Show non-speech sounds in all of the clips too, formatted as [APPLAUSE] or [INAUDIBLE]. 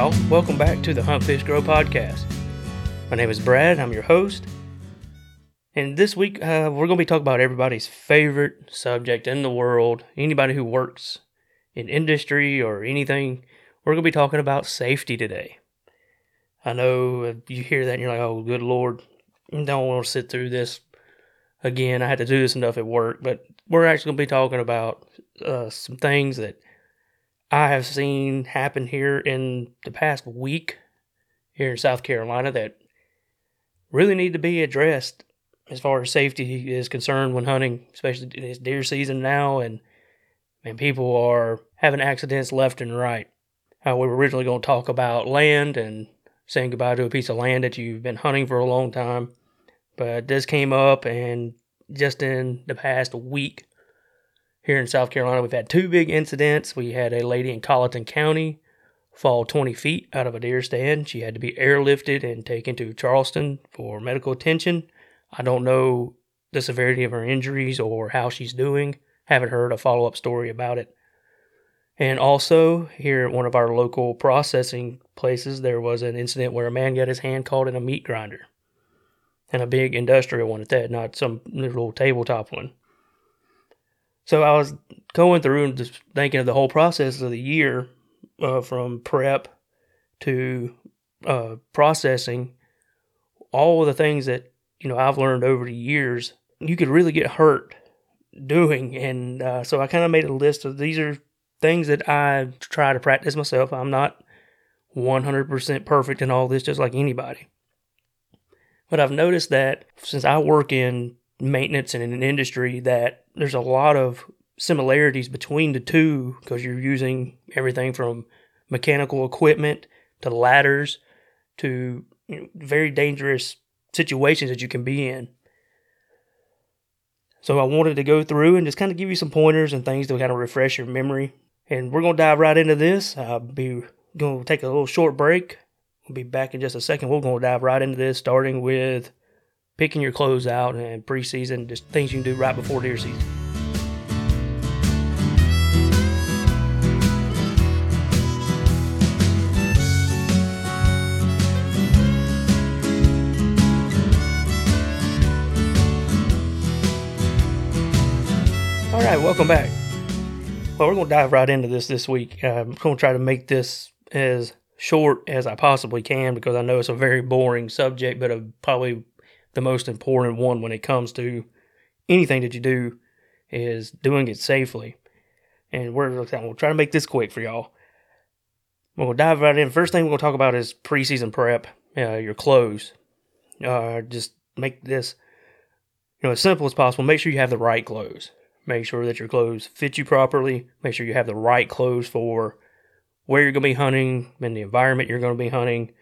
Y'all. Welcome back to the Hunt Fish Grow podcast. My name is Brad. I'm your host. And this week, uh, we're going to be talking about everybody's favorite subject in the world. Anybody who works in industry or anything, we're going to be talking about safety today. I know you hear that and you're like, oh, good Lord, I don't want to sit through this again. I had to do this enough at work. But we're actually going to be talking about uh, some things that I have seen happen here in the past week here in South Carolina that really need to be addressed as far as safety is concerned when hunting, especially it's deer season now, and and people are having accidents left and right. How we were originally going to talk about land and saying goodbye to a piece of land that you've been hunting for a long time, but this came up, and just in the past week here in South Carolina, we've had two big incidents. We had a lady in Colleton County fall 20 feet out of a deer stand. She had to be airlifted and taken to Charleston for medical attention. I don't know the severity of her injuries or how she's doing. Haven't heard a follow up story about it. And also, here at one of our local processing places, there was an incident where a man got his hand caught in a meat grinder. And a big industrial one at that, not some little tabletop one. So I was going through and just thinking of the whole process of the year uh, from prep to uh, processing, all the things that you know I've learned over the years, you could really get hurt doing. And uh, so I kind of made a list of these are things that I try to practice myself. I'm not 100% perfect in all this, just like anybody. But I've noticed that since I work in maintenance and in an industry, that there's a lot of similarities between the two because you're using everything from mechanical equipment to ladders to you know, very dangerous situations that you can be in. So I wanted to go through and just kind of give you some pointers and things to kind of refresh your memory. And we're going to dive right into this. I'll be going to take a little short break. We'll be back in just a second. We're going to dive right into this, starting with picking your clothes out and preseason, just things you can do right before deer season. All right, welcome back. Well, we're going to dive right into this this week. I'm going to try to make this as short as I possibly can because I know it's a very boring subject, but a, probably the most important one when it comes to anything that you do is doing it safely. And we're to try to make this quick for y'all. We'll dive right in. First thing we're to talk about is preseason prep, uh, your clothes. Uh, just make this you know as simple as possible. Make sure you have the right clothes. Make sure that your clothes fit you properly. Make sure you have the right clothes for where you're to be hunting and the environment you're to be hunting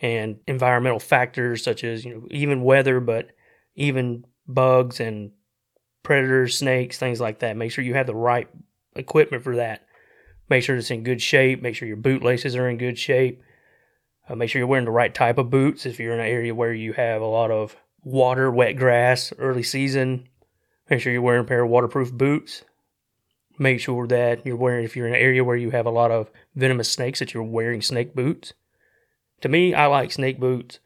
and environmental factors such as you know even weather but even bugs and predators snakes things like that. Make sure you have the right equipment for that. Make sure it's in good shape. Make sure your boot laces are in good shape. Uh, make sure you're wearing the right type of boots if you're in an area where you have a lot of water wet grass early season. Make sure you're wearing a pair of waterproof boots. Make sure that you're wearing if you're in an area where you have a lot of venomous snakes that you're wearing snake boots to me, I like snake boots.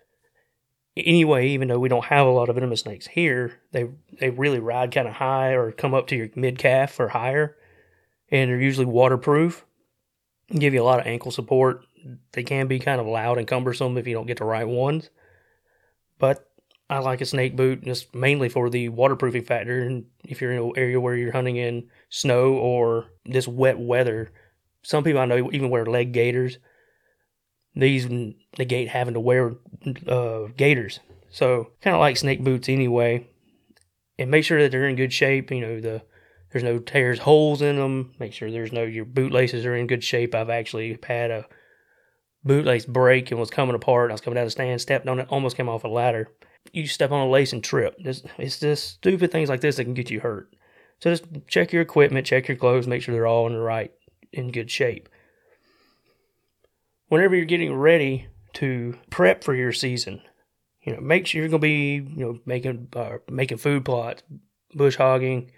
Anyway, even though we don't have a lot of venomous snakes here, they they really ride kind of high or come up to your mid calf or higher, and they're usually waterproof. Give you a lot of ankle support. They can be kind of loud and cumbersome if you don't get the right ones, but I like a snake boot just mainly for the waterproofing factor. And if you're in an area where you're hunting in snow or this wet weather, some people I know even wear leg gaiters these negate having to wear uh, gaiters. So kind of like snake boots anyway. And make sure that they're in good shape. You know the there's no tears, holes in them. Make sure there's no your boot laces are in good shape. I've actually had a bootlace break and was coming apart. I was coming down the stand, stepped on it, almost came off a ladder. You step on a lace and trip. It's, it's just stupid things like this that can get you hurt. So just check your equipment, check your clothes, make sure they're all in the right, in good shape whenever you're getting ready to prep for your season, you know, make sure you're going to be, you know, making uh, making food plots, bush hogging,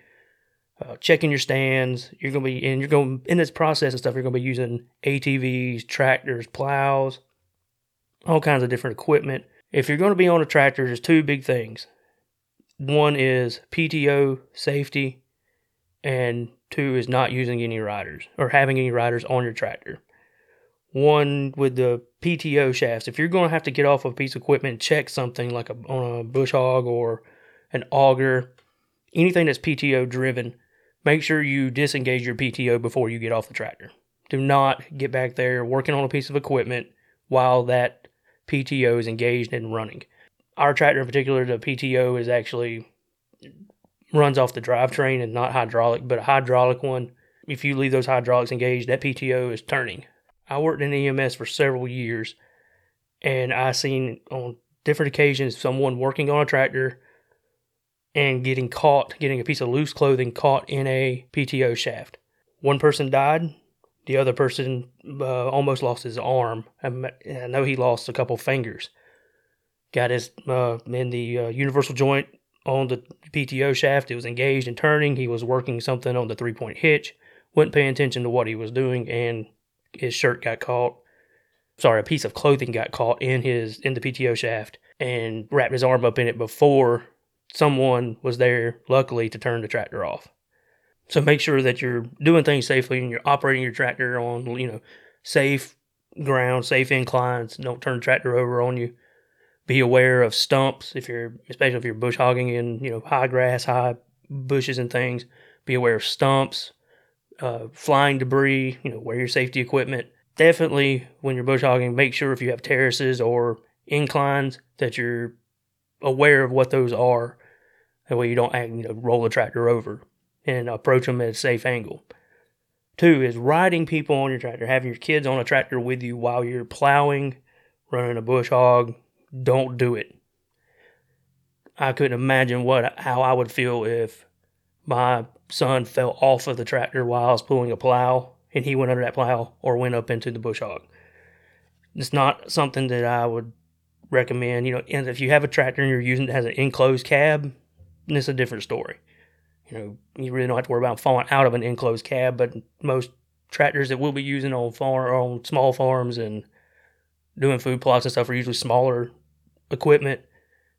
uh, checking your stands. You're gonna be and you're going in this process and stuff. You're gonna be using ATVs, tractors, plows, all kinds of different equipment. If you're going to be on a tractor, there's two big things. One is PTO safety, and two is not using any riders or having any riders on your tractor. One with the PTO shafts. If you're going to have to get off a piece of equipment and check something like a, on a bush hog or an auger, anything that's PTO driven, make sure you disengage your PTO before you get off the tractor. Do not get back there working on a piece of equipment while that PTO is engaged and running. Our tractor in particular, the PTO is actually runs off the drivetrain and not hydraulic, but a hydraulic one, if you leave those hydraulics engaged, that PTO is turning. I worked in EMS for several years and I seen on different occasions someone working on a tractor and getting caught, getting a piece of loose clothing caught in a PTO shaft. One person died. The other person uh, almost lost his arm. I know he lost a couple fingers. Got his uh, in the uh, universal joint on the PTO shaft. It was engaged and turning. He was working something on the three point hitch. Wasn't paying attention to what he was doing, and his shirt got caught. Sorry, a piece of clothing got caught in his in the PTO shaft and wrapped his arm up in it before someone was there, luckily, to turn the tractor off. So make sure that you're doing things safely and you're operating your tractor on, you know, safe ground, safe inclines. Don't turn the tractor over on you. Be aware of stumps if you're, especially if you're bush hogging in, you know, high grass, high bushes and things. Be aware of stumps, uh, flying debris. You know, wear your safety equipment. Definitely, when you're bush hogging, make sure if you have terraces or inclines that you're aware of what those are that way you don't you know, roll the tractor over and approach them at a safe angle. Two is riding people on your tractor, having your kids on a tractor with you while you're plowing, running a bush hog. Don't do it. I couldn't imagine what how I would feel if my son fell off of the tractor while I was pulling a plow and he went under that plow or went up into the bush hog. It's not something that I would recommend. You know, and if you have a tractor and you're using it has an enclosed cab, it's a different story. You know, you really don't have to worry about falling out of an enclosed cab, but most tractors that we'll be using on farm on small farms and doing food plots and stuff are usually smaller equipment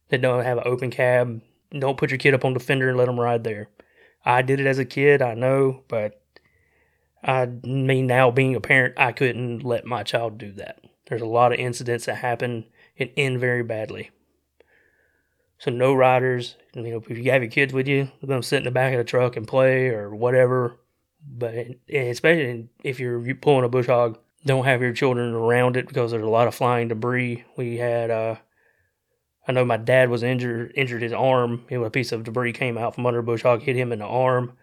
that don't have an open cab. Don't put your kid up on the fender and let them ride there. I did it as a kid, I know, but I mean now being a parent, I couldn't let my child do that. There's a lot of incidents that happen and end very badly. So no riders. You know, if you have your kids with you, let them sit in the back of the truck and play or whatever. But especially if you're pulling a bush hog, don't have your children around it because there's a lot of flying debris. We had, uh, I know my dad was injured, injured his arm. a piece of debris came out from under a bush hog, hit him in the arm.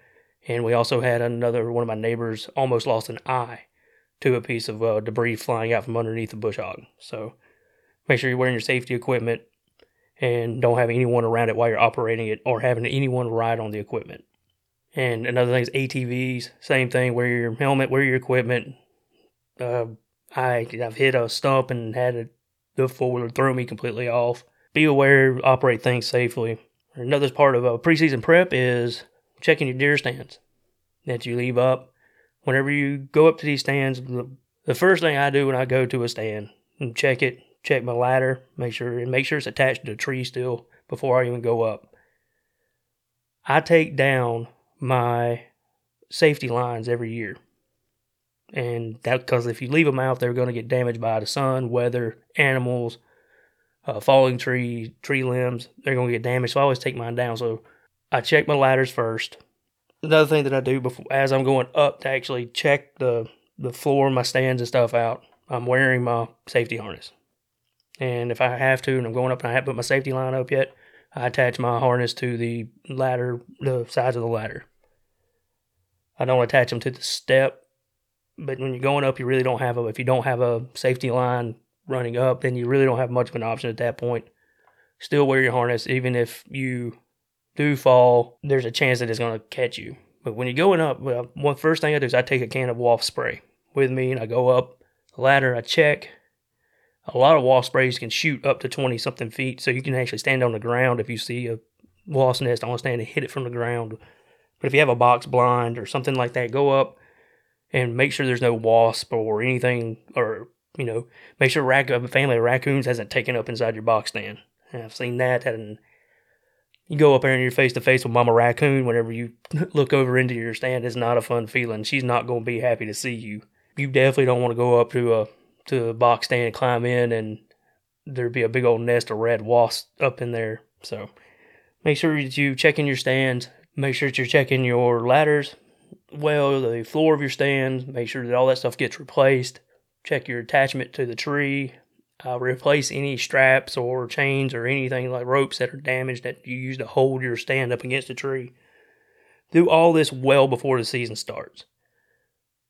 And we also had another one of my neighbors almost lost an eye to a piece of uh, debris flying out from underneath a bush hog. So make sure you're wearing your safety equipment and don't have anyone around it while you're operating it or having anyone ride on the equipment. And another thing is ATVs, same thing, wear your helmet, wear your equipment. Uh, I, I've hit a stump and had a, the four wheeler throw me completely off. Be aware, operate things safely. Another part of a preseason prep is checking your deer stands that you leave up. Whenever you go up to these stands, the first thing I do when I go to a stand and check it, check my ladder, make sure and make sure it's attached to a tree still before I even go up. I take down my safety lines every year. And that because if you leave them out, they're going to get damaged by the sun, weather, animals, uh, falling tree tree limbs. They're going to get damaged. So I always take mine down. So I check my ladders first. Another thing that I do before, as I'm going up to actually check the the floor, my stands and stuff out, I'm wearing my safety harness. And if I have to, and I'm going up and I haven't put my safety line up yet, I attach my harness to the ladder, the sides of the ladder. I don't attach them to the step, but when you're going up, you really don't have a. If you don't have a safety line running up, then you really don't have much of an option at that point. Still wear your harness, even if you do fall. There's a chance that it's going to catch you. But when you're going up, well, one first thing I do is I take a can of wasp spray with me, and I go up the ladder. I check a lot of wasp sprays can shoot up to 20 something feet, so you can actually stand on the ground if you see a wasp nest on a stand and hit it from the ground. But if you have a box blind or something like that, go up and make sure there's no wasp or anything, or you know, make sure rac- a family of raccoons hasn't taken up inside your box stand. And I've seen that, and you go up there and you're face to face with Mama Raccoon. Whenever you [LAUGHS] look over into your stand, it's not a fun feeling. She's not going to be happy to see you. You definitely don't want to go up to a to a box stand and climb in, and there'd be a big old nest of red wasps up in there. So make sure that you check in your stands. Make sure that you're checking your ladders well, the floor of your stand. Make sure that all that stuff gets replaced. Check your attachment to the tree. Uh, replace any straps or chains or anything like ropes that are damaged that you use to hold your stand up against the tree. Do all this well before the season starts.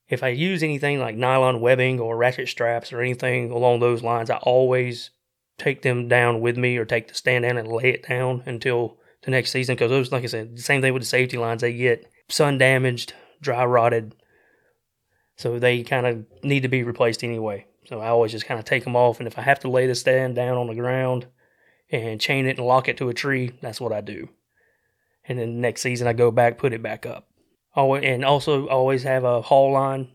If I use anything like nylon webbing or ratchet straps or anything along those lines, I always take them down with me or take the stand down and lay it down until the next season because those, like I said, the same thing with the safety lines, they get sun damaged, dry rotted, so they kind of need to be replaced anyway. So I always just kind of take them off, and if I have to lay the stand down on the ground and chain it and lock it to a tree, that's what I do. And then next season I go back, put it back up. Always, and also always have a haul line.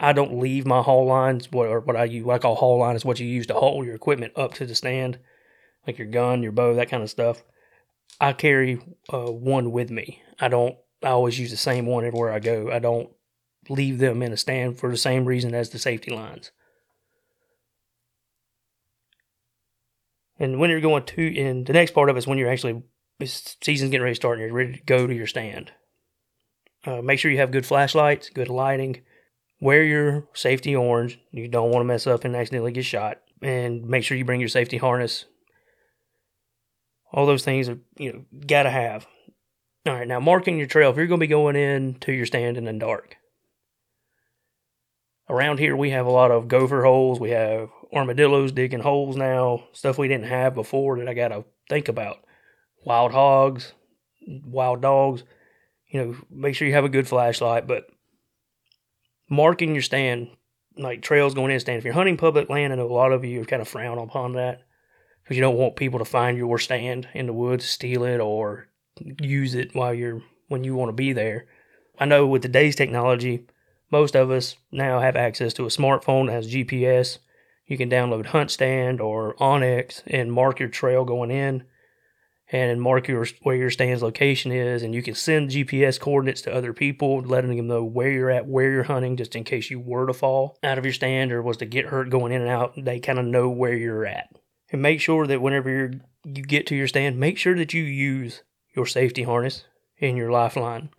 I don't leave my haul lines. What or what I use, what I call haul line is what you use to haul your equipment up to the stand, like your gun, your bow, that kind of stuff. I carry uh, one with me. I don't. I always use the same one everywhere I go. I don't leave them in a stand for the same reason as the safety lines. And when you're going to, and the next part of it is when you're actually, season's getting ready to start and you're ready to go to your stand. Uh, make sure you have good flashlights, good lighting. Wear your safety orange. You don't want to mess up and accidentally get shot. And make sure you bring your safety harness. All those things are, you know, gotta have. All right, now marking your trail. If you're going to be going in to your stand in the dark, around here we have a lot of gopher holes. We have armadillos digging holes now, stuff we didn't have before that I got to think about. Wild hogs, wild dogs. You know, make sure you have a good flashlight, but marking your stand, like trails going in stand. If you're hunting public land, know a lot of you kind of frown upon that because you don't want people to find your stand in the woods, steal it, or use it while you're when you want to be there. I know with today's technology, most of us now have access to a smartphone that has GPS. You can download Hunt Stand or onX and mark your trail going in and mark your where your stand's location is and you can send GPS coordinates to other people letting them know where you're at, where you're hunting just in case you were to fall out of your stand or was to get hurt going in and out, they kind of know where you're at. And make sure that whenever you you get to your stand, make sure that you use your safety harness and your lifeline.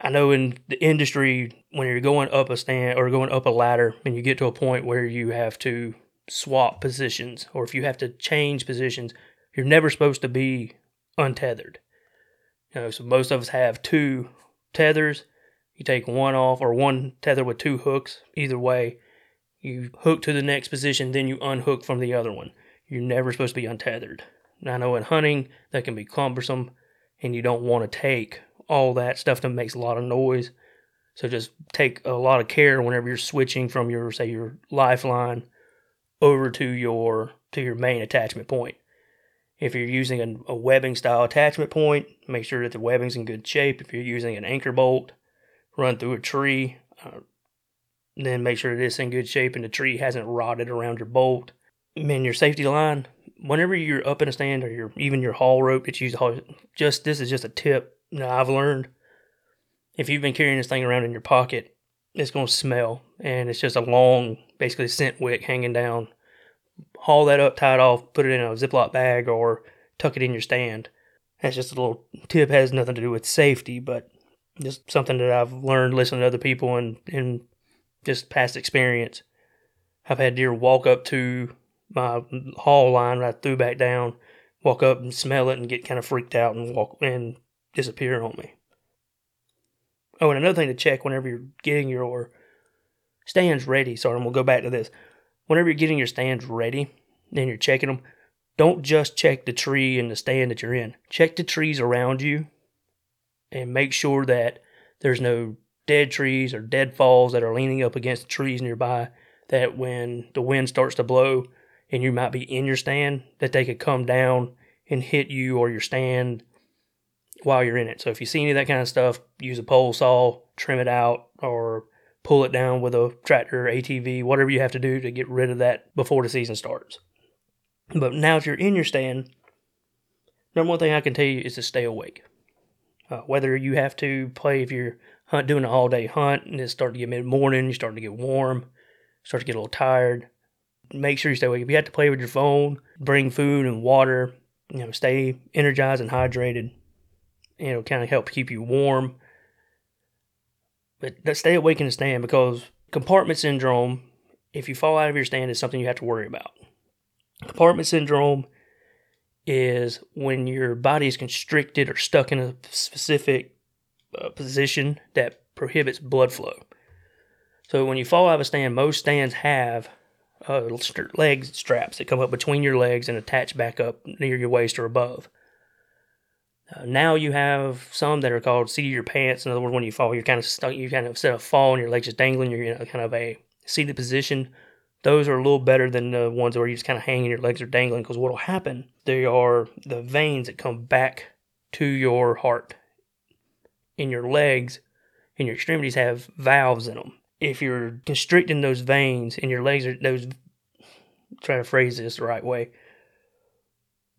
I know in the industry, when you're going up a stand or going up a ladder and you get to a point where you have to swap positions or if you have to change positions, you're never supposed to be untethered. You know, so most of us have two tethers. You take one off or one tether with two hooks. Either way, you hook to the next position, then you unhook from the other one. You're never supposed to be untethered. I know in hunting that can be cumbersome and you don't want to take all that stuff that makes a lot of noise. So just take a lot of care whenever you're switching from your say your lifeline over to your to your main attachment point. If you're using a, a webbing style attachment point, make sure that the webbing's in good shape. If you're using an anchor bolt, run through a tree, uh, then make sure that it's in good shape and the tree hasn't rotted around your bolt. And your safety line, whenever you're up in a stand or your even your haul rope gets used, just this is just a tip that I've learned. If you've been carrying this thing around in your pocket, it's going to smell, and it's just a long, basically scent wick hanging down. Haul that up, tie it off, put it in a Ziploc bag, or tuck it in your stand. That's just a little tip. Has nothing to do with safety, but just something that I've learned listening to other people and and just past experience. I've had deer walk up to my haul line right threw back down, walk up and smell it and get kind of freaked out and walk and disappear on me. Oh, and another thing to check whenever you're getting your stands ready. Sorry, and we'll go back to this. Whenever you're getting your stands ready, and you're checking them, don't just check the tree and the stand that you're in. Check the trees around you, and make sure that there's no dead trees or dead falls that are leaning up against the trees nearby. That when the wind starts to blow, and you might be in your stand, that they could come down and hit you or your stand while you're in it. So if you see any of that kind of stuff, use a pole saw, trim it out, or pull it down with a tractor, ATV, whatever you have to do to get rid of that before the season starts. But now, if you're in your stand, number one thing I can tell you is to stay awake. Uh, whether you have to play if you're hunt doing an all day hunt and it's starting to get mid morning, you're starting to get warm, start to get a little tired. Make sure you stay awake. If you have to play with your phone, bring food and water. You know, stay energized and hydrated. And it'll kind of help keep you warm. But stay awake in the stand because compartment syndrome, if you fall out of your stand, is something you have to worry about. Compartment syndrome is when your body is constricted or stuck in a specific uh, position that prohibits blood flow. So when you fall out of a stand, most stands have uh, leg straps that come up between your legs and attach back up near your waist or above. Uh, now you have some that are called seat of your pants. In other words, when you fall, you're kind of stuck. You kind of instead of falling, your legs just dangling. You're in a kind of a seated position. Those are a little better than the ones where you just kind of hang and your legs are dangling. Because what will happen? They are the veins that come back to your heart. In your legs, and your extremities have valves in them. If you're constricting those veins and your legs are those, try to phrase this the right way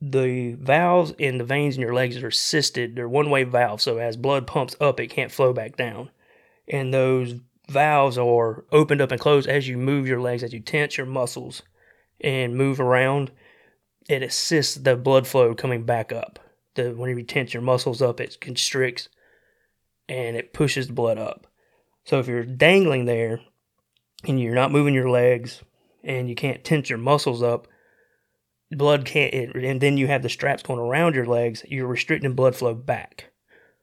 the valves in the veins in your legs are assisted. They're one way valves, so as blood pumps up, it can't flow back down. And those valves are opened up and closed as you move your legs, as you tense your muscles and move around. It assists the blood flow coming back up. The whenever you tense your muscles up, it constricts and it pushes the blood up. So if you're dangling there and you're not moving your legs and you can't tense your muscles up, blood can't, and then you have the straps going around your legs, you're restricting blood flow back.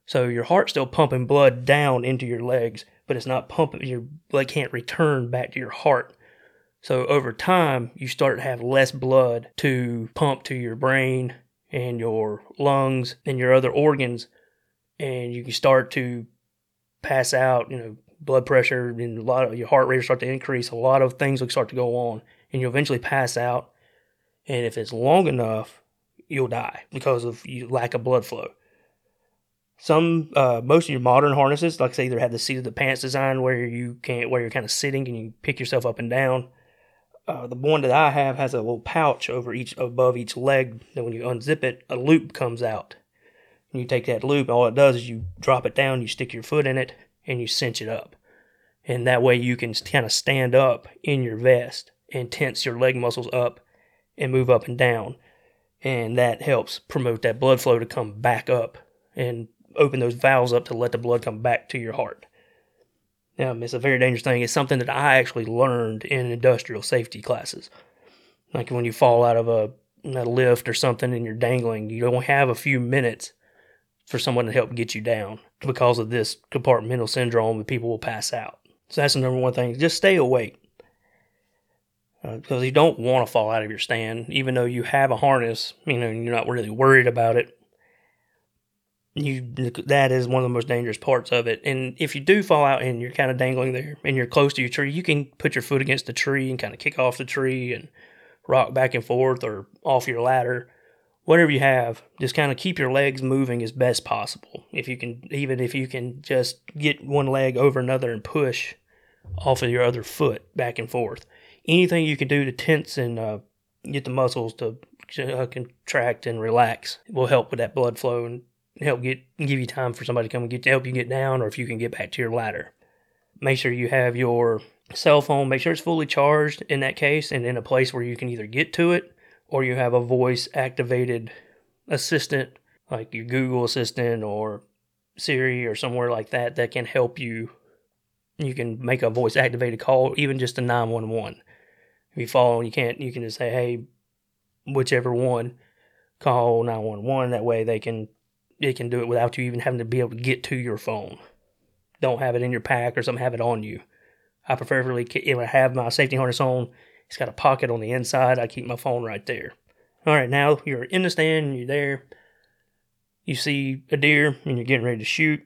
So your heart's still pumping blood down into your legs, but it's not pumping, your blood can't return back to your heart. So over time, you start to have less blood to pump to your brain and your lungs and your other organs, and you can start to pass out, you know, blood pressure and a lot of your heart rate will start to increase. A lot of things will start to go on, and you'll eventually pass out and if it's long enough, you'll die because of lack of blood flow. Some, uh, most of your modern harnesses, like I say, either have the seat of the pants design where you can't, where you're kind of sitting and you pick yourself up and down. Uh, the one that I have has a little pouch over each, above each leg. That when you unzip it, a loop comes out. And you take that loop, all it does is you drop it down, you stick your foot in it, and you cinch it up. And that way you can kind of stand up in your vest and tense your leg muscles up and move up and down. And that helps promote that blood flow to come back up and open those valves up to let the blood come back to your heart. Now, it's a very dangerous thing. It's something that I actually learned in industrial safety classes. Like when you fall out of a, a lift or something and you're dangling, you don't have a few minutes for someone to help get you down because of this compartmental syndrome that people will pass out. So that's the number one thing. Just stay awake because uh, you don't want to fall out of your stand, even though you have a harness. You know, you're not really worried about it. You that is one of the most dangerous parts of it. And if you do fall out and you're kind of dangling there and you're close to your tree, you can put your foot against the tree and kind of kick off the tree and rock back and forth or off your ladder. Whatever you have, just kind of keep your legs moving as best possible. If you can, even if you can just get one leg over another and push off of your other foot back and forth anything you can do to tense and uh, get the muscles to uh, contract and relax will help with that blood flow and help get give you time for somebody to come and get to help you get down or if you can get back to your ladder. Make sure you have your cell phone, make sure it's fully charged in that case and in a place where you can either get to it or you have a voice activated assistant like your Google assistant or Siri or somewhere like that that can help you. You can make a voice activated call, even just a 911 if you fall you can't, you can just say, hey, whichever one, call 911. That way they can they can do it without you even having to be able to get to your phone. Don't have it in your pack or something, have it on you. I prefer really if I have my safety harness on, it's got a pocket on the inside. I keep my phone right there. All right, now you're in the stand you're there. You see a deer and you're getting ready to shoot.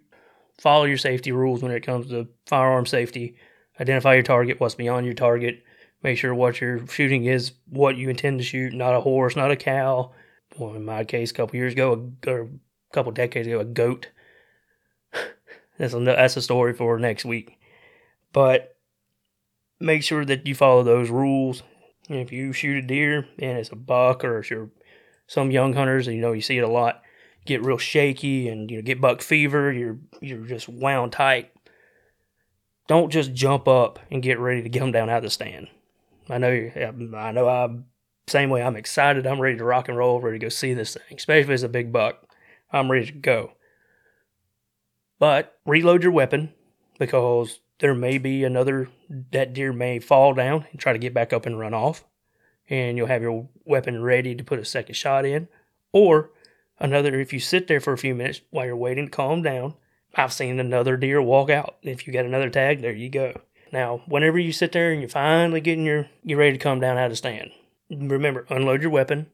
Follow your safety rules when it comes to firearm safety. Identify your target, what's beyond your target. Make sure what you're shooting is what you intend to shoot, not a horse, not a cow. Well, in my case, a couple years ago, a, a a couple decades ago, a goat. [LAUGHS] that's a, that's a story for next week. But make sure that you follow those rules. If you shoot a deer and it's a buck or if you're some young hunters, you know, you see it a lot, get real shaky and you know get buck fever, you're you're just wound tight. Don't just jump up and get ready to get come down out of the stand. I know I know I'm same way. I'm excited. I'm ready to rock and roll, ready to go see this thing, especially if it's a big buck. I'm ready to go. But reload your weapon because there may be another that deer may fall down and try to get back up and run off and you'll have your weapon ready to put a second shot in or another if you sit there for a few minutes while you're waiting to calm down i've seen another deer walk out if you got another tag there you go now whenever you sit there and you're finally getting your you're ready to come down out of stand remember unload your weapon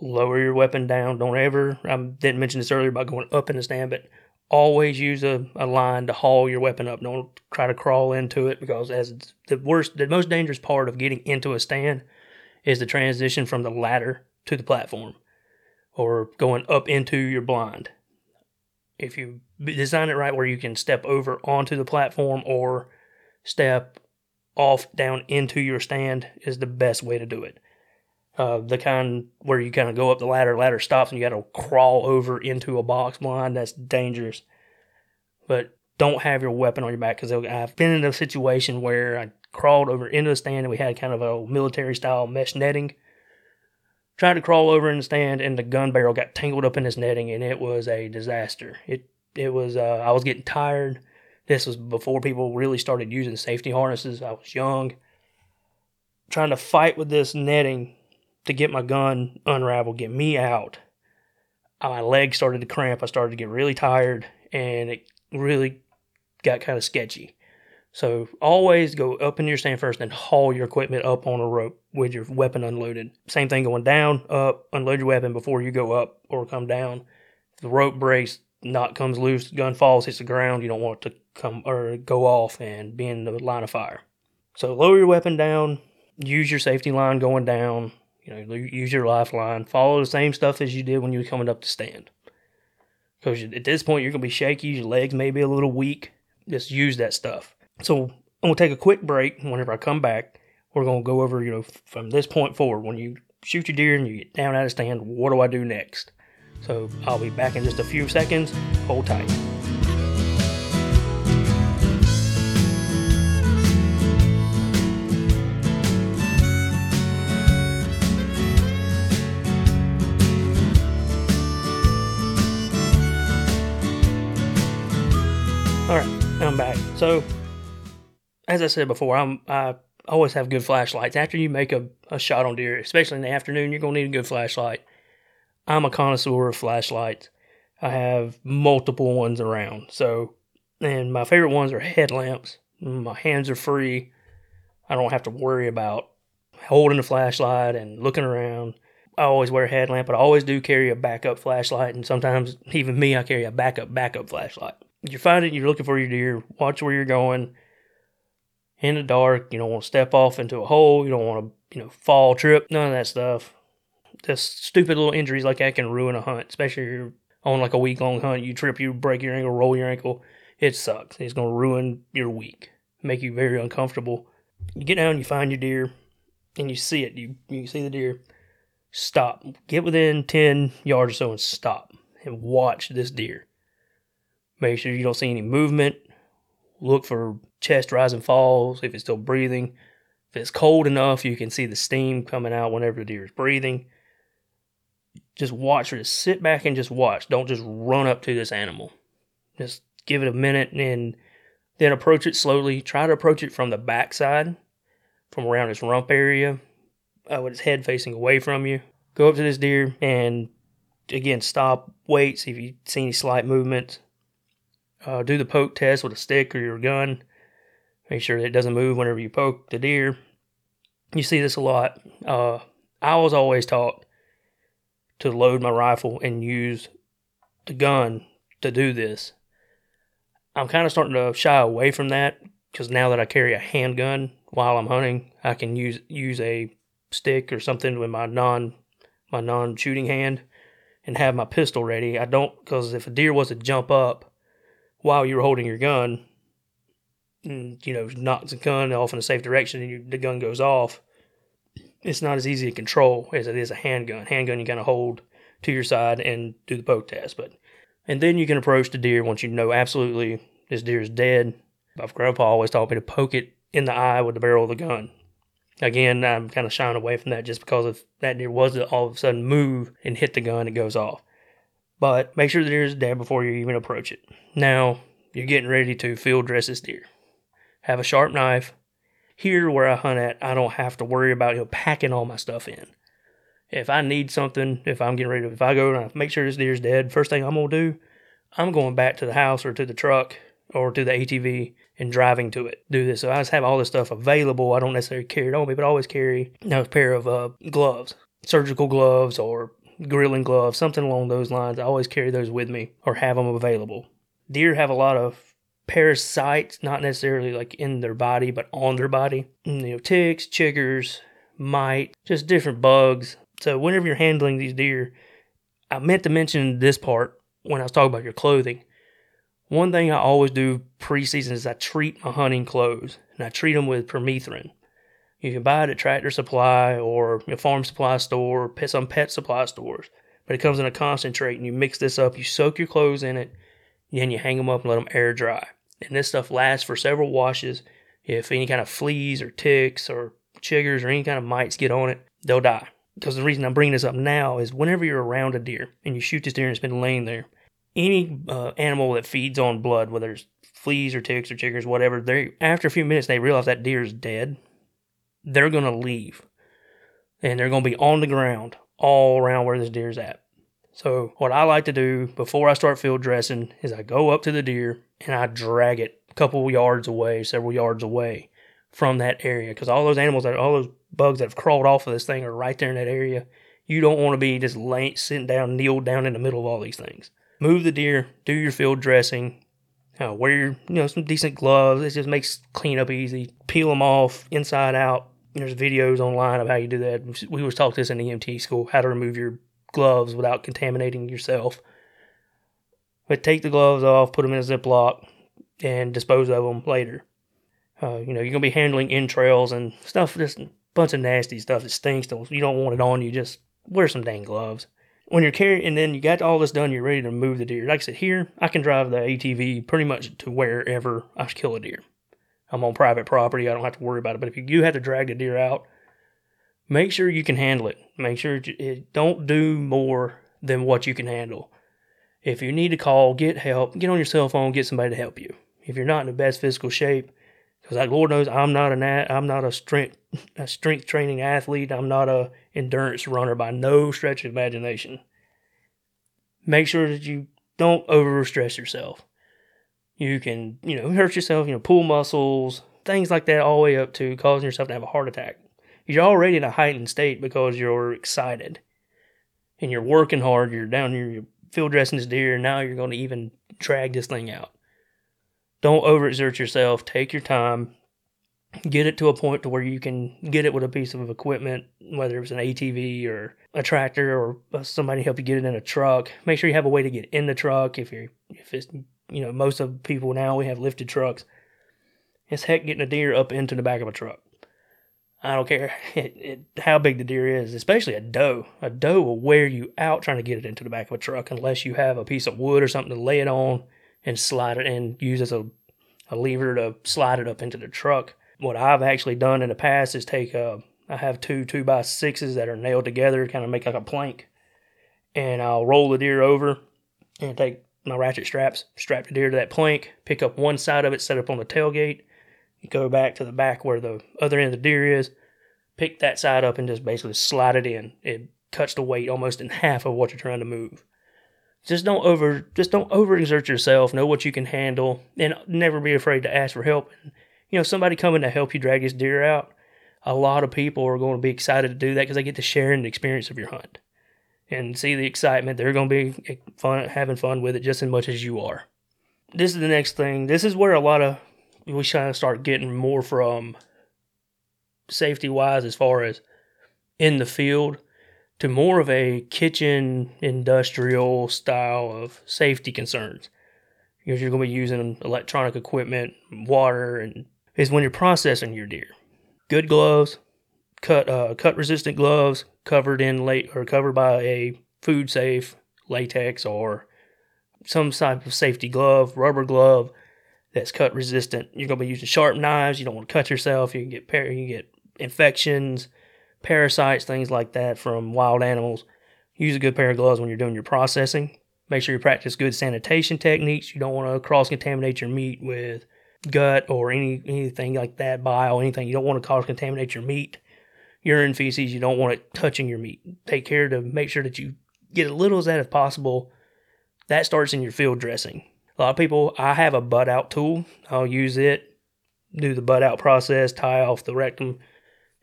lower your weapon down don't ever i didn't mention this earlier about going up in the stand but always use a, a line to haul your weapon up. Don't try to crawl into it because as the worst, the most dangerous part of getting into a stand is the transition from the ladder to the platform or going up into your blind. If you design it right where you can step over onto the platform or step off down into your stand is the best way to do it. Uh, the kind where you kind of go up the ladder, ladder stops, and you got to crawl over into a box blind. That's dangerous. But don't have your weapon on your back because I've been in a situation where I crawled over into the stand and we had kind of a military style mesh netting. Tried to crawl over in the stand and the gun barrel got tangled up in this netting and it was a disaster. It it was uh, I was getting tired. This was before people really started using safety harnesses. I was young. Trying to fight with this netting to get my gun unraveled, get me out. My legs started to cramp. I started to get really tired, and it really got kind of sketchy. So always go up into your stand first and haul your equipment up on a rope with your weapon unloaded. Same thing going down, up, unload your weapon before you go up or come down. If the rope breaks, knot comes loose, gun falls, hits the ground, you don't want it to come or go off and be in the line of fire. So lower your weapon down, use your safety line going down, you know, use your lifeline. Follow the same stuff as you did when you were coming up to stand. Because at this point, you're going to be shaky. Your legs may be a little weak. Just use that stuff. So I'm going to take a quick break. Whenever I come back, we're going to go over, you know, from this point forward, when you shoot your deer and you get down out of stand, what do I do next? So I'll be back in just a few seconds. Hold tight. All right, I'm back. So, as I said before, I'm I always have good flashlights. After you make a, a shot on deer, especially in the afternoon, you're gonna need a good flashlight. I'm a connoisseur of flashlights. I have multiple ones around. So, and my favorite ones are headlamps. My hands are free. I don't have to worry about holding a flashlight and looking around. I always wear a headlamp, but I always do carry a backup flashlight, and sometimes even me, I carry a backup backup flashlight you're finding you're looking for your deer, watch where you're going. In the dark, you don't want to step off into a hole. You don't want to, you know, fall, trip, none of that stuff. Just stupid little injuries like that can ruin a hunt, especially if you're on like a week long hunt. You trip, you break your ankle, roll your ankle. It sucks. It's going to ruin your week, make you very uncomfortable. You get down, you find your deer, and you see it. You, you see the deer. Stop. Get within 10 yards or so and stop and watch this deer. Make sure you don't see any movement. Look for chest rise and falls if it's still breathing. If it's cold enough, you can see the steam coming out whenever the deer is breathing. Just watch or just sit back and just watch. Don't just run up to this animal. Just give it a minute and then approach it slowly. Try to approach it from the backside, from around its rump area, uh, with its head facing away from you. Go up to this deer and again stop, wait, see if you see any slight movements. Uh, do the poke test with a stick or your gun. Make sure that it doesn't move whenever you poke the deer. You see this a lot. Uh, I was always taught to load my rifle and use the gun to do this. I'm kind of starting to shy away from that because now that I carry a handgun while I'm hunting, I can use use a stick or something with my non my non shooting hand and have my pistol ready. I don't because if a deer was to jump up while you're holding your gun, and you know knocks the gun off in a safe direction and you, the gun goes off, it's not as easy to control as it is a handgun. Handgun you kind of hold to your side and do the poke test, but and then you can approach the deer once you know absolutely this deer is dead. My grandpa always taught me to poke it in the eye with the barrel of the gun. Again, I'm kind of shying away from that just because if that deer was to all of a sudden move and hit the gun, it goes off. But make sure the deer is dead before you even approach it. Now, you're getting ready to field dress this deer. Have a sharp knife. Here, where I hunt at, I don't have to worry about you know, packing all my stuff in. If I need something, if I'm getting ready to, if I go and I make sure this deer's dead, first thing I'm to do, I'm going back to the house or to the truck or to the ATV and driving to it. Do this. So I just have all this stuff available. I don't necessarily carry it on me, but I always carry you know, a pair of uh, gloves, surgical gloves or grilling gloves, something along those lines. I always carry those with me or have them available. Deer have a lot of parasites, not necessarily like in their body, but on their body. You know, ticks, chiggers, mite, just different bugs. So whenever you're handling these deer, I meant to mention this part when I was talking about your clothing. One thing I always do preseason is I treat my hunting clothes, and I treat them with permethrin. You can buy it at Tractor Supply or a farm supply store, some pet supply stores. But it comes in a concentrate, and you mix this up. You soak your clothes in it, then you hang them up and let them air dry. And this stuff lasts for several washes. If any kind of fleas or ticks or chiggers or any kind of mites get on it, they'll die. Because the reason I'm bringing this up now is whenever you're around a deer and you shoot this deer and it's been laying there, any uh, animal that feeds on blood, whether it's fleas or ticks or chiggers, whatever, they after a few minutes they realize that deer is dead. They're gonna leave, and they're gonna be on the ground all around where this deer's at. So what I like to do before I start field dressing is I go up to the deer and I drag it a couple yards away, several yards away from that area, because all those animals that all those bugs that have crawled off of this thing are right there in that area. You don't want to be just laying, sitting down, kneeled down in the middle of all these things move the deer, do your field dressing, uh, wear your, you know some decent gloves. It just makes cleanup easy. Peel them off inside out. There's videos online of how you do that. We was taught this in EMT school how to remove your gloves without contaminating yourself. But take the gloves off, put them in a Ziploc, and dispose of them later. Uh, you know, you're gonna be handling entrails and stuff, just a bunch of nasty stuff that stinks. You don't want it on you. Just wear some dang gloves when you're carrying, and then you got all this done, you're ready to move the deer. Like I said, here I can drive the ATV pretty much to wherever I kill a deer. I'm on private property, I don't have to worry about it. But if you do have to drag the deer out, make sure you can handle it. Make sure you don't do more than what you can handle. If you need to call, get help, get on your cell phone, get somebody to help you. If you're not in the best physical shape, because Lord knows I'm not an I'm not a strength a strength training athlete. I'm not a endurance runner by no stretch of imagination. Make sure that you don't overstress yourself. You can, you know, hurt yourself, you know, pull muscles, things like that, all the way up to causing yourself to have a heart attack. You're already in a heightened state because you're excited and you're working hard. You're down here, you're field dressing this deer, and now you're going to even drag this thing out. Don't overexert yourself. Take your time. Get it to a point to where you can get it with a piece of equipment, whether it's an ATV or a tractor or uh, somebody help you get it in a truck. Make sure you have a way to get in the truck. If you're, if it's, you know, most of people now we have lifted trucks. It's heck getting a deer up into the back of a truck. I don't care [LAUGHS] it, it, how big the deer is, especially a doe. A doe will wear you out trying to get it into the back of a truck unless you have a piece of wood or something to lay it on and slide it and use as a, a lever to slide it up into the truck. What I've actually done in the past is take a, I have two two by sixes that are nailed together, kind of make like a plank, and I'll roll the deer over and take my ratchet straps, strap the deer to that plank, pick up one side of it, set up on the tailgate, go back to the back where the other end of the deer is, pick that side up and just basically slide it in. It cuts the weight almost in half of what you're trying to move. Just don't over just don't overexert yourself know what you can handle and never be afraid to ask for help. You know somebody coming to help you drag this deer out a lot of people are going to be excited to do that because they get to share in the experience of your hunt and see the excitement. They're going to be fun having fun with it just as much as you are. This is the next thing. This is where a lot of we kind of start getting more from safety wise as far as in the field to more of a kitchen industrial style of safety concerns because you're going to be using electronic equipment, water, and is when you're processing your deer. Good gloves, cut uh, cut resistant gloves covered in late or covered by a food safe latex or some type of safety glove, rubber glove that's cut resistant. You're going to be using sharp knives. You don't want to cut yourself. You can get par- you get infections, parasites, things like that from wild animals. Use a good pair of gloves when you're doing your processing. Make sure you practice good sanitation techniques. You don't want to cross contaminate your meat with gut or any anything like that, bile, anything. You don't want to cross contaminate your meat, urine, feces. You don't want it touching your meat. Take care to make sure that you get as little as that as possible. That starts in your field dressing. A lot of people, I have a butt out tool. I'll use it, do the butt out process, tie off the rectum,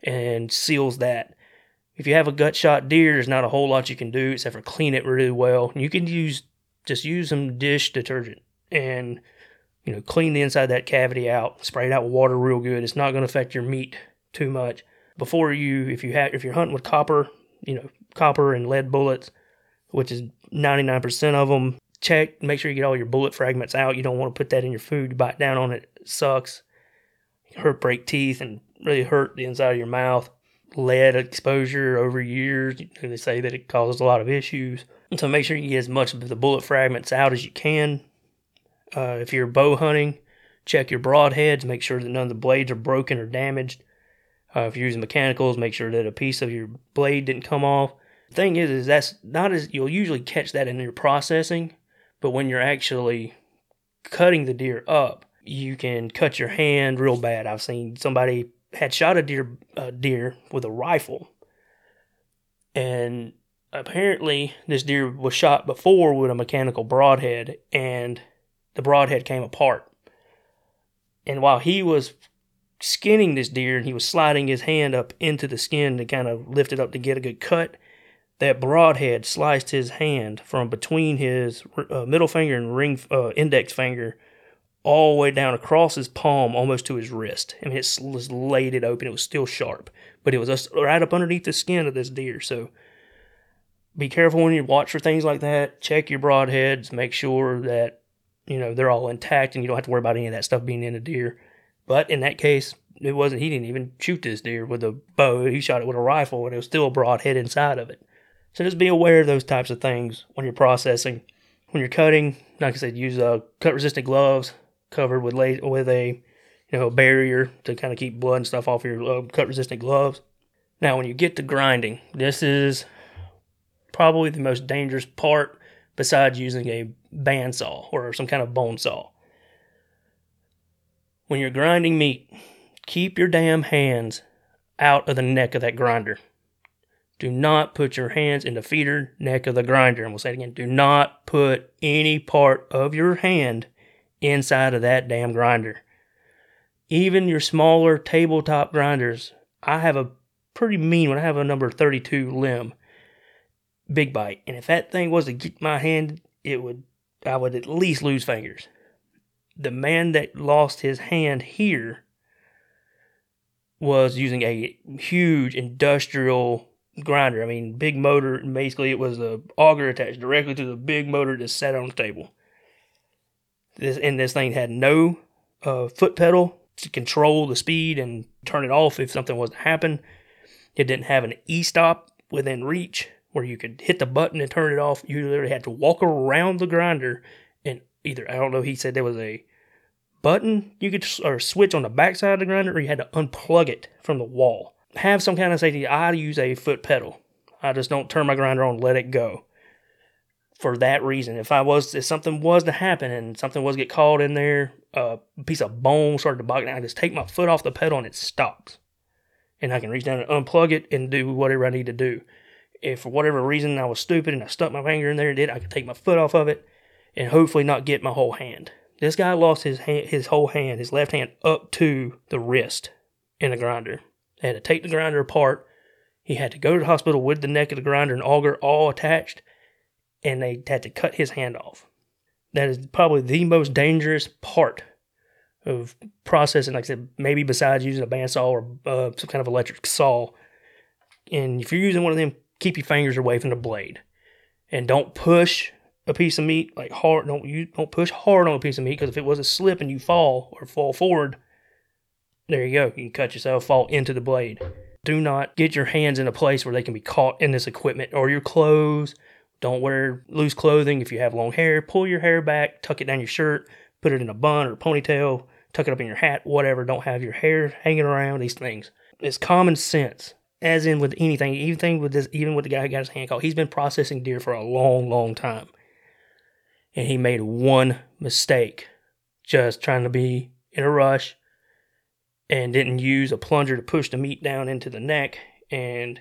and seals that. If you have a gut shot deer, there's not a whole lot you can do except for clean it really well. You can use just use some dish detergent and you know clean the inside of that cavity out. Spray it out with water real good. It's not going to affect your meat too much. Before you, if you have, if you're hunting with copper, you know copper and lead bullets, which is 99% of them. Check, make sure you get all your bullet fragments out. You don't want to put that in your food. You bite down on it, it sucks. hurt, break teeth, and really hurt the inside of your mouth lead exposure over years. They say that it causes a lot of issues. And so make sure you get as much of the bullet fragments out as you can. Uh, if you're bow hunting, check your broadheads. Make sure that none of the blades are broken or damaged. Uh, if you're using mechanicals, make sure that a piece of your blade didn't come off. Thing is, is that's not as you'll usually catch that in your processing, but when you're actually cutting the deer up, you can cut your hand real bad. I've seen somebody had shot a deer a deer with a rifle, and apparently this deer was shot before with a mechanical broadhead, and the broadhead came apart. And while he was skinning this deer and he was sliding his hand up into the skin to kind of lift it up to get a good cut, that broadhead sliced his hand from between his uh, middle finger and ring uh, index finger all the way down across his palm, almost to his wrist. I mean, it was laid it open. It was still sharp, but it was right up underneath the skin of this deer. So be careful when you watch for things like that. Check your broadheads. Make sure that you know they're all intact, and you don't have to worry about any of that stuff being in a deer. But in that case, it wasn't. He didn't even shoot this deer with a bow. He shot it with a rifle, and it was still a broadhead inside of it. So just be aware of those types of things when you're processing. When you're cutting, like I said, use uh, cut resistant gloves covered with la- with a you know barrier to kind of keep blood and stuff off your uh, cut resistant gloves. Now, when you get to grinding, this is probably the most dangerous part besides using a bandsaw or some kind of bone saw. When you're grinding meat, keep your damn hands out of the neck of that grinder. Do not put your hands in the feeder neck of the grinder. And we'll say it again do not put any part of your hand inside of that damn grinder. Even your smaller tabletop grinders, I have a pretty mean one. I have a number 32 LEM, big bite. And if that thing was to get my hand, it would, I would at least lose fingers. The man that lost his hand here was using a huge industrial grinder. I mean, big motor. Basically, it was a auger attached directly to the big motor that sat on the table. This and this thing had no uh, foot pedal to control the speed and turn it off if something was to happen. It didn't have an e-stop within reach where you could hit the button and turn it off. You literally had to walk around the grinder and either I don't know. He said there was a button you could or switch on the backside of the grinder, or you had to unplug it from the wall. Have some kind of safety. I use a foot pedal. I just don't turn my grinder on, let it go for that reason. If I was, if something was to happen and something was get caught in there, a piece of bone started to bog down, I just take my foot off the pedal and it stops. And I can reach down and unplug it and do whatever I need to do. If for whatever reason I was stupid and I stuck my finger in there and did, I could take my foot off of it and hopefully not get my whole hand. This guy lost his hand, his whole hand, his left hand up to the wrist in the grinder. They had to take the grinder apart. He had to go to the hospital with the neck of the grinder and auger all attached and they had to cut his hand off. That is probably the most dangerous part of processing. Like I said, maybe besides using a bandsaw or uh, some kind of electric saw. And if you're using one of them keep your fingers away from the blade. And don't push a piece of meat like hard. Don't you don't push hard on a piece of meat because if it was a slip and you fall or fall forward, there you go. You can cut yourself, fall into the blade. Do not get your hands in a place where they can be caught in this equipment or your clothes. Don't wear loose clothing. If you have long hair, pull your hair back, tuck it down your shirt, put it in a bun or a ponytail, tuck it up in your hat, whatever. Don't have your hair hanging around, these things. It's common sense as in with anything, anything with this, even with the guy who got his hand caught, he's been processing deer for a long, long time. And he made one mistake just trying to be in a rush and didn't use a plunger to push the meat down into the neck and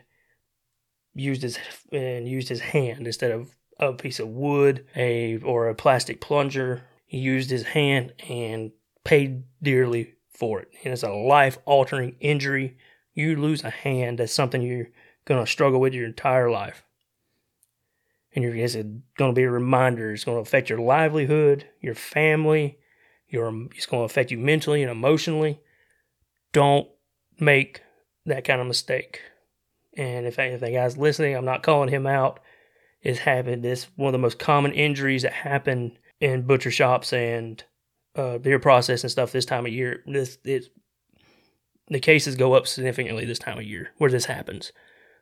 used his and used his hand instead of a piece of wood a or a plastic plunger he used his hand and paid dearly for it and it's a life altering injury you lose a hand, that's something you're going to struggle with your entire life. And you're, it's going to be a reminder. It's going to affect your livelihood, your family. Your, it's going to affect you mentally and emotionally. Don't make that kind of mistake. And if, if the guy's listening, I'm not calling him out. It's having this one of the most common injuries that happen in butcher shops and uh, beer processing stuff this time of year. This it's the cases go up significantly this time of year where this happens.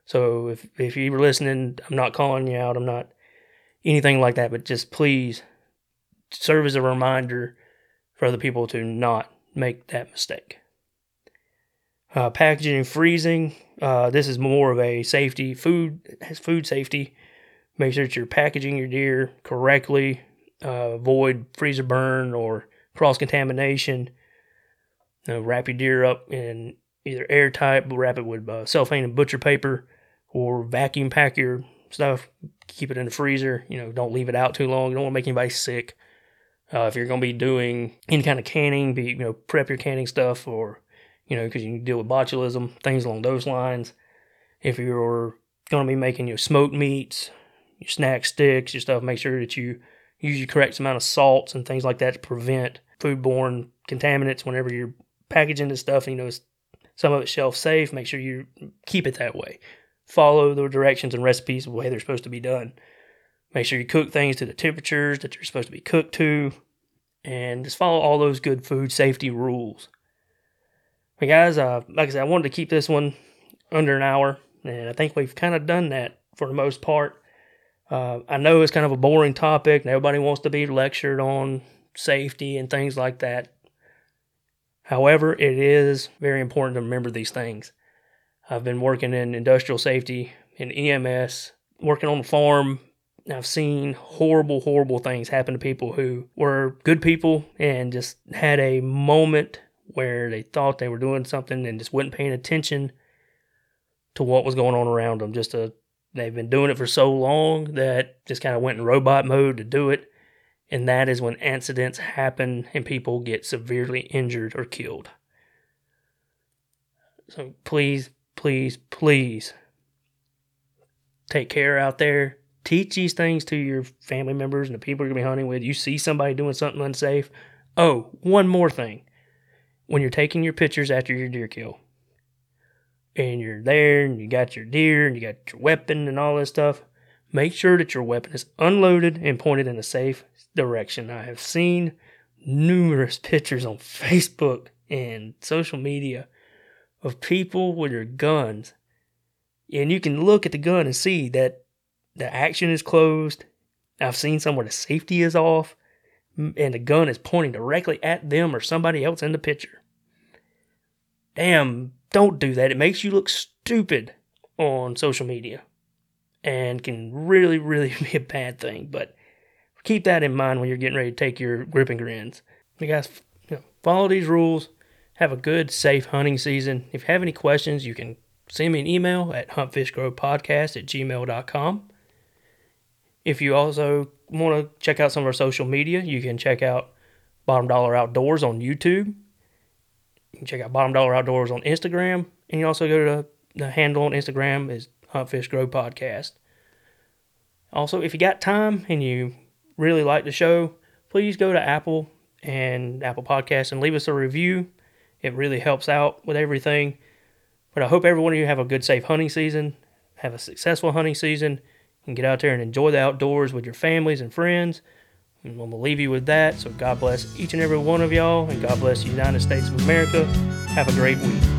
So if if you were listening, I'm not calling you out. I'm not anything like that, but just please serve as a reminder for other people to not make that mistake. Uh, packaging and freezing. Uh, this is more of a safety food has food safety. Make sure that you're packaging your deer correctly. Uh, avoid freezer burn or cross contamination. You know, wrap your deer up in either airtight, wrap it with uh, cellophane and butcher paper, or vacuum pack your stuff. Keep it in the freezer. You know, don't leave it out too long. You don't want to make anybody sick. Uh, if you're going to be doing any kind of canning, be you know prep your canning stuff, or you know because you deal with botulism, things along those lines. If you're going to be making your smoked meats, your snack sticks, your stuff, make sure that you use your correct amount of salts and things like that to prevent foodborne contaminants whenever you're packaging this stuff, you know, some of it's shelf safe. Make sure you keep it that way. Follow the directions and recipes the way they're supposed to be done. Make sure you cook things to the temperatures that they're supposed to be cooked to, and just follow all those good food safety rules. Hey guys, uh, like I said, I wanted to keep this one under an hour, and I think we've kind of done that for the most part. Uh, I know it's kind of a boring topic, and everybody wants to be lectured on safety and things like that. However, it is very important to remember these things. I've been working in industrial safety and EMS, working on the farm. I've seen horrible, horrible things happen to people who were good people and just had a moment where they thought they were doing something and just wasn't paying attention to what was going on around them. Just a, they've been doing it for so long that just kind of went in robot mode to do it and that is when accidents happen and people get severely injured or killed. So please, please, please take care out there. Teach these things to your family members and the people you're going to be hunting with. You see somebody doing something unsafe. Oh, one more thing. When you're taking your pictures after your deer kill, and you're there and you got your deer and you got your weapon and all this stuff, make sure that your weapon is unloaded and pointed in a safe direction. I have seen numerous [LAUGHS] pictures on Facebook and social media of people with their guns. And you can look at the gun and see that the action is closed. I've seen some where the safety is off and the gun is pointing directly at them or somebody else in the picture. Damn, don't do that. It makes you look stupid on social media and can really, really [LAUGHS] be a bad thing. But keep that in mind when you're getting ready to take your grip and grins. You guys you know, follow these rules. Have a good, safe hunting season. If you have any questions, you can send me an email at huntfishgrowpodcast at gmail.com. If you also want to check out some of our social media, you can check out Bottom Dollar Outdoors on YouTube. You can check out Bottom Dollar Outdoors on Instagram. And you also go to the handle on Instagram is Hunt Fish Grow Podcast. Also, if you got time and you really like the show, please go to Apple and Apple Podcasts and leave us a review. It really helps out with everything. But I hope everyone of you have a good, safe hunting season. have a successful hunting season, and get out there and enjoy the outdoors with your families and friends. And I'm going to leave you with that. So God bless each and every one of y'all, and God bless the United States of America. Have a great week.